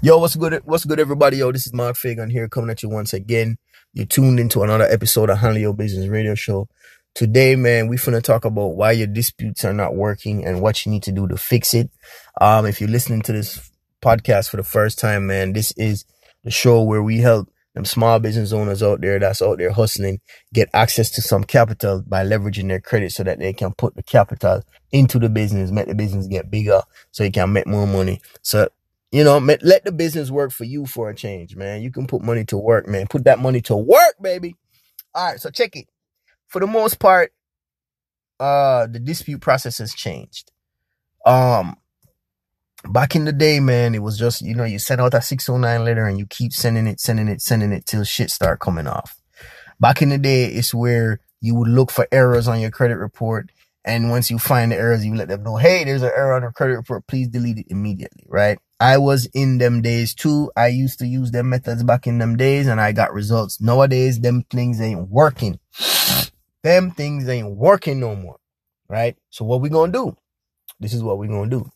Yo, what's good? What's good, everybody? Yo, this is Mark Fagan here coming at you once again. You're tuned into another episode of Handle Your Business Radio Show. Today, man, we finna talk about why your disputes are not working and what you need to do to fix it. Um, if you're listening to this podcast for the first time, man, this is the show where we help them small business owners out there that's out there hustling get access to some capital by leveraging their credit so that they can put the capital into the business, make the business get bigger so you can make more money. So you know, let the business work for you for a change, man. You can put money to work, man. Put that money to work, baby. All right, so check it. For the most part, uh, the dispute process has changed. Um, back in the day, man, it was just, you know, you send out that 609 letter and you keep sending it, sending it, sending it till shit start coming off. Back in the day, it's where you would look for errors on your credit report. And once you find the errors, you let them know, hey, there's an error on your credit report. Please delete it immediately, right? I was in them days too. I used to use them methods back in them days and I got results. Nowadays, them things ain't working. Them things ain't working no more. Right? So what we gonna do? This is what we gonna do.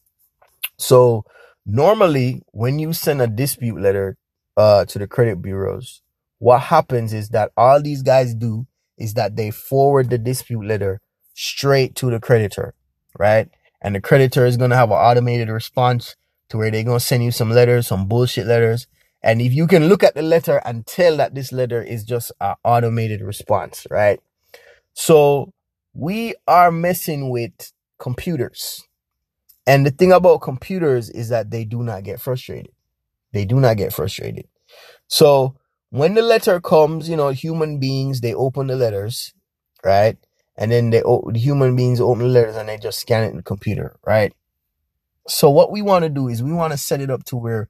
So normally when you send a dispute letter uh to the credit bureaus, what happens is that all these guys do is that they forward the dispute letter straight to the creditor, right? And the creditor is gonna have an automated response to where they're going to send you some letters, some bullshit letters. And if you can look at the letter and tell that this letter is just an automated response, right? So we are messing with computers. And the thing about computers is that they do not get frustrated. They do not get frustrated. So when the letter comes, you know, human beings, they open the letters, right? And then they, the human beings open the letters and they just scan it in the computer, right? So what we want to do is we want to set it up to where,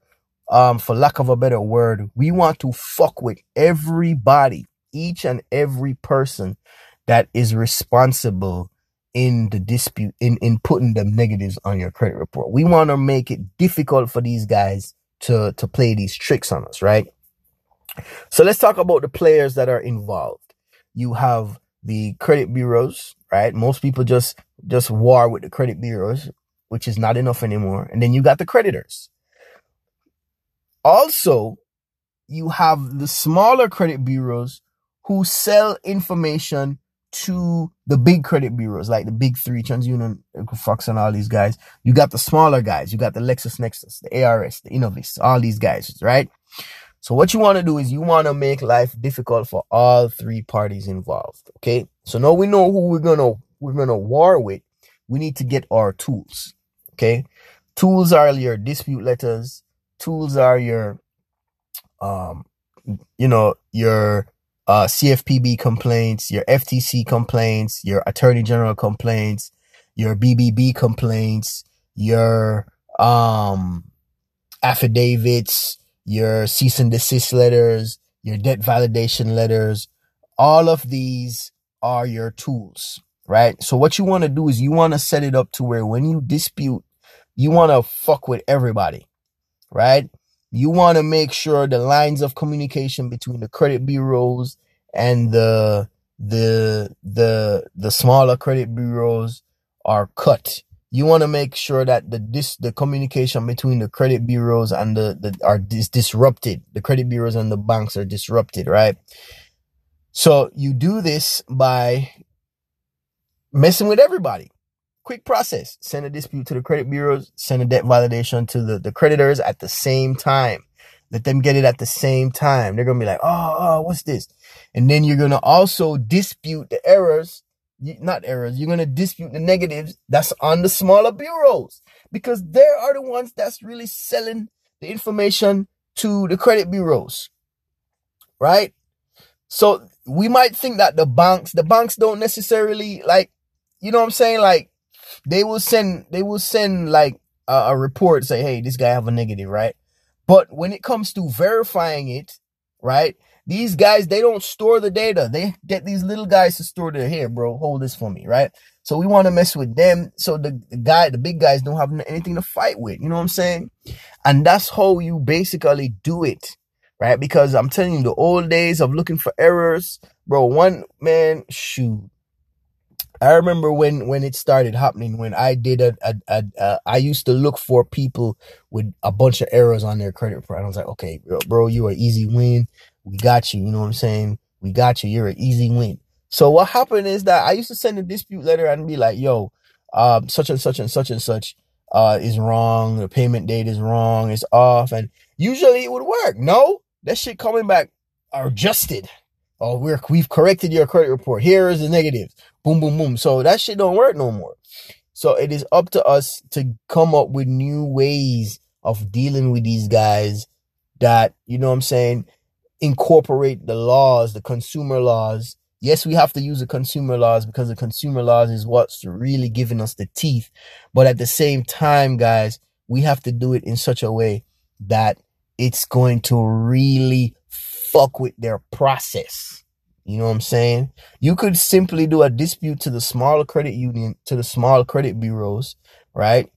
um, for lack of a better word, we want to fuck with everybody, each and every person that is responsible in the dispute, in, in putting them negatives on your credit report. We want to make it difficult for these guys to, to play these tricks on us, right? So let's talk about the players that are involved. You have the credit bureaus, right? Most people just, just war with the credit bureaus which is not enough anymore. And then you got the creditors. Also, you have the smaller credit bureaus who sell information to the big credit bureaus, like the big three, TransUnion, Equifax, and all these guys. You got the smaller guys. You got the LexisNexis, the ARS, the Innovis, all these guys, right? So what you want to do is you want to make life difficult for all three parties involved. Okay. So now we know who we're gonna we're gonna war with. We need to get our tools. Okay. Tools are your dispute letters. Tools are your, um, you know, your, uh, CFPB complaints, your FTC complaints, your attorney general complaints, your BBB complaints, your, um, affidavits, your cease and desist letters, your debt validation letters. All of these are your tools right? So what you want to do is you want to set it up to where when you dispute, you want to fuck with everybody, right? You want to make sure the lines of communication between the credit bureaus and the the the the smaller credit bureaus are cut. You want to make sure that the this the communication between the credit bureaus and the, the are dis- disrupted. The credit bureaus and the banks are disrupted, right? So you do this by messing with everybody. Quick process. Send a dispute to the credit bureaus, send a debt validation to the, the creditors at the same time. Let them get it at the same time. They're going to be like, oh, oh, what's this? And then you're going to also dispute the errors, not errors, you're going to dispute the negatives that's on the smaller bureaus because they are the ones that's really selling the information to the credit bureaus. Right? So we might think that the banks, the banks don't necessarily like you know what I'm saying? Like they will send they will send like a, a report say, hey, this guy have a negative, right? But when it comes to verifying it, right? These guys, they don't store the data. They get these little guys to store the here, bro. Hold this for me, right? So we want to mess with them. So the, the guy, the big guys don't have anything to fight with. You know what I'm saying? And that's how you basically do it, right? Because I'm telling you, the old days of looking for errors, bro. One man, shoot, I remember when when it started happening. When I did a, a, a, a I used to look for people with a bunch of errors on their credit report. I was like, okay, bro, you are easy win. We got you. You know what I'm saying? We got you. You're an easy win. So what happened is that I used to send a dispute letter and be like, yo, um, such and such and such and such uh, is wrong. The payment date is wrong. It's off. And usually it would work. No, that shit coming back are adjusted. Oh, we're, we've corrected your credit report. Here is the negatives. Boom, boom, boom. So that shit don't work no more. So it is up to us to come up with new ways of dealing with these guys that, you know what I'm saying, incorporate the laws, the consumer laws. Yes, we have to use the consumer laws because the consumer laws is what's really giving us the teeth. But at the same time, guys, we have to do it in such a way that it's going to really fuck with their process. You know what I'm saying? You could simply do a dispute to the smaller credit union, to the small credit bureaus, right?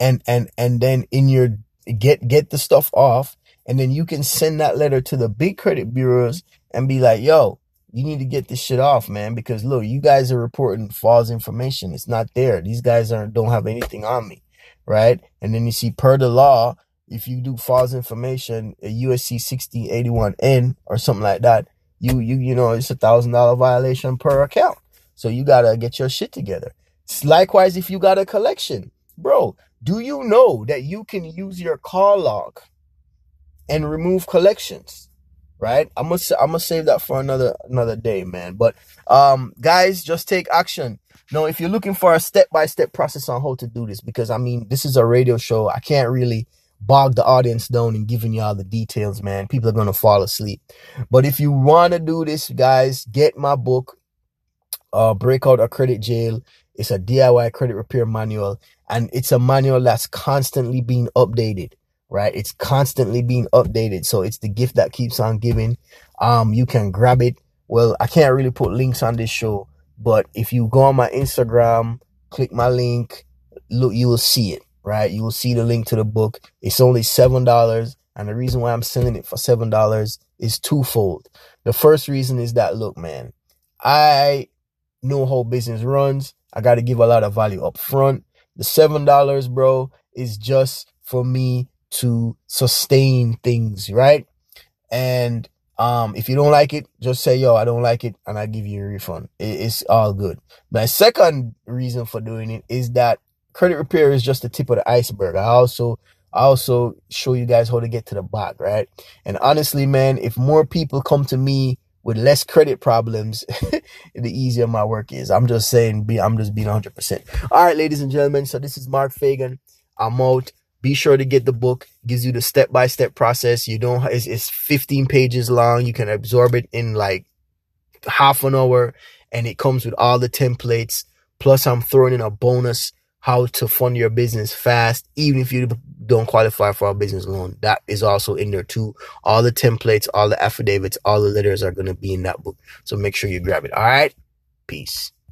And and and then in your get get the stuff off, and then you can send that letter to the big credit bureaus and be like, "Yo, you need to get this shit off, man, because look, you guys are reporting false information. It's not there. These guys aren't don't have anything on me, right? And then you see per the law, if you do false information, a USC 1681N or something like that, you you you know it's a thousand dollar violation per account. So you gotta get your shit together. Likewise, if you got a collection, bro, do you know that you can use your call log and remove collections? Right? I'm gonna I'm gonna save that for another another day, man. But um, guys, just take action. Now, if you're looking for a step by step process on how to do this, because I mean, this is a radio show, I can't really bog the audience down and giving you all the details, man. People are to fall asleep. But if you want to do this, guys, get my book, uh, Breakout a Credit Jail. It's a DIY credit repair manual, and it's a manual that's constantly being updated, right? It's constantly being updated. So it's the gift that keeps on giving. Um, you can grab it. Well, I can't really put links on this show, but if you go on my Instagram, click my link, look, you will see it right? You will see the link to the book. It's only $7. And the reason why I'm selling it for $7 is twofold. The first reason is that, look, man, I know how business runs. I got to give a lot of value up front. The $7, bro, is just for me to sustain things, right? And um, if you don't like it, just say, yo, I don't like it, and I give you a refund. it's all good. My second reason for doing it is that credit repair is just the tip of the iceberg. I also I also show you guys how to get to the back, right? And honestly, man, if more people come to me with less credit problems, the easier my work is. I'm just saying, be I'm just being 100%. All right, ladies and gentlemen. So this is Mark Fagan. I'm out. Be sure to get the book. Gives you the step by step process. You don't. It's, it's 15 pages long. You can absorb it in like half an hour, and it comes with all the templates. Plus, I'm throwing in a bonus how to fund your business fast, even if you don't qualify for a business loan. That is also in there too. All the templates, all the affidavits, all the letters are going to be in that book. So make sure you grab it. All right. Peace.